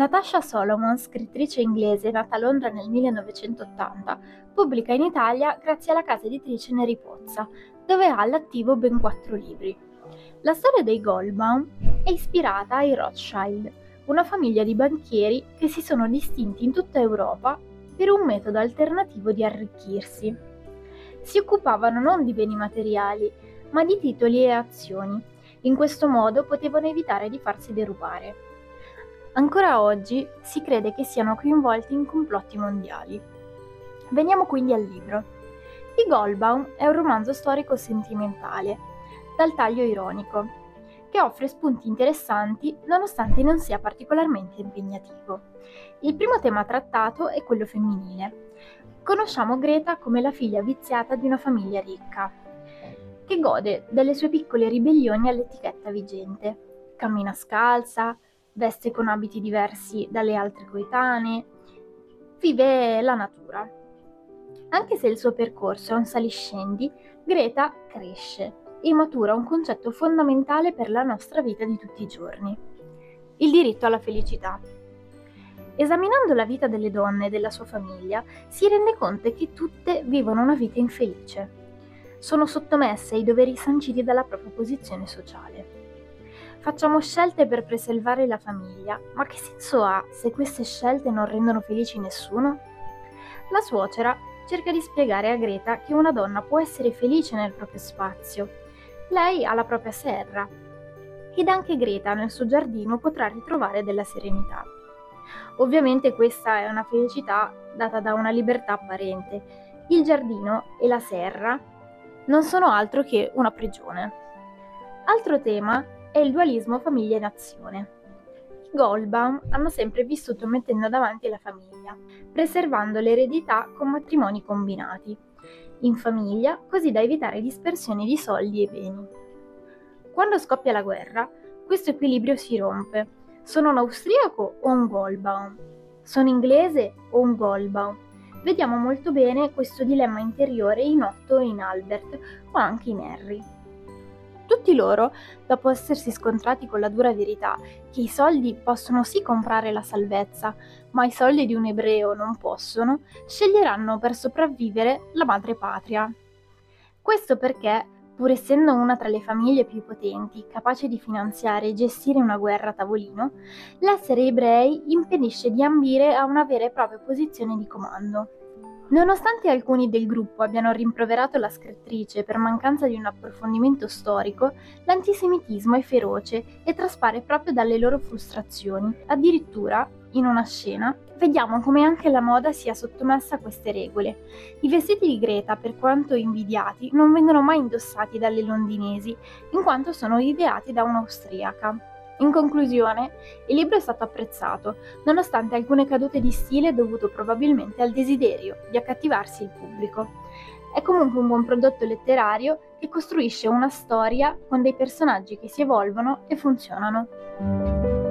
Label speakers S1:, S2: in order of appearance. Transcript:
S1: Natasha Solomon, scrittrice inglese nata a Londra nel 1980, pubblica in Italia grazie alla casa editrice Neri Pozza, dove ha all'attivo ben quattro libri. La storia dei Goldbaum è ispirata ai Rothschild, una famiglia di banchieri che si sono distinti in tutta Europa per un metodo alternativo di arricchirsi. Si occupavano non di beni materiali, ma di titoli e azioni. In questo modo potevano evitare di farsi derubare. Ancora oggi si crede che siano coinvolti in complotti mondiali. Veniamo quindi al libro. I Goldbaum è un romanzo storico-sentimentale, dal taglio ironico, che offre spunti interessanti nonostante non sia particolarmente impegnativo. Il primo tema trattato è quello femminile. Conosciamo Greta come la figlia viziata di una famiglia ricca, che gode delle sue piccole ribellioni all'etichetta vigente. Cammina scalza, veste con abiti diversi dalle altre coetanee, vive la natura. Anche se il suo percorso è un saliscendi, Greta cresce e matura un concetto fondamentale per la nostra vita di tutti i giorni, il diritto alla felicità. Esaminando la vita delle donne e della sua famiglia, si rende conto che tutte vivono una vita infelice. Sono sottomesse ai doveri sanciti dalla propria posizione sociale. Facciamo scelte per preservare la famiglia, ma che senso ha se queste scelte non rendono felici nessuno? La suocera cerca di spiegare a Greta che una donna può essere felice nel proprio spazio. Lei ha la propria serra ed anche Greta nel suo giardino potrà ritrovare della serenità. Ovviamente questa è una felicità data da una libertà apparente. Il giardino e la serra non sono altro che una prigione. Altro tema è il dualismo famiglia e nazione. I Goldbaum hanno sempre vissuto mettendo davanti la famiglia, preservando l'eredità con matrimoni combinati, in famiglia così da evitare dispersioni di soldi e beni. Quando scoppia la guerra, questo equilibrio si rompe. Sono un austriaco o un Goldbaum? Sono inglese o un Goldbaum? Vediamo molto bene questo dilemma interiore in Otto e in Albert o anche in Harry. Tutti loro, dopo essersi scontrati con la dura verità che i soldi possono sì comprare la salvezza, ma i soldi di un ebreo non possono, sceglieranno per sopravvivere la madre patria. Questo perché, pur essendo una tra le famiglie più potenti, capace di finanziare e gestire una guerra a tavolino, l'essere ebrei impedisce di ambire a una vera e propria posizione di comando. Nonostante alcuni del gruppo abbiano rimproverato la scrittrice per mancanza di un approfondimento storico, l'antisemitismo è feroce e traspare proprio dalle loro frustrazioni. Addirittura, in una scena, vediamo come anche la moda sia sottomessa a queste regole. I vestiti di Greta, per quanto invidiati, non vengono mai indossati dalle londinesi, in quanto sono ideati da un'austriaca. In conclusione, il libro è stato apprezzato, nonostante alcune cadute di stile dovuto probabilmente al desiderio di accattivarsi il pubblico. È comunque un buon prodotto letterario che costruisce una storia con dei personaggi che si evolvono e funzionano.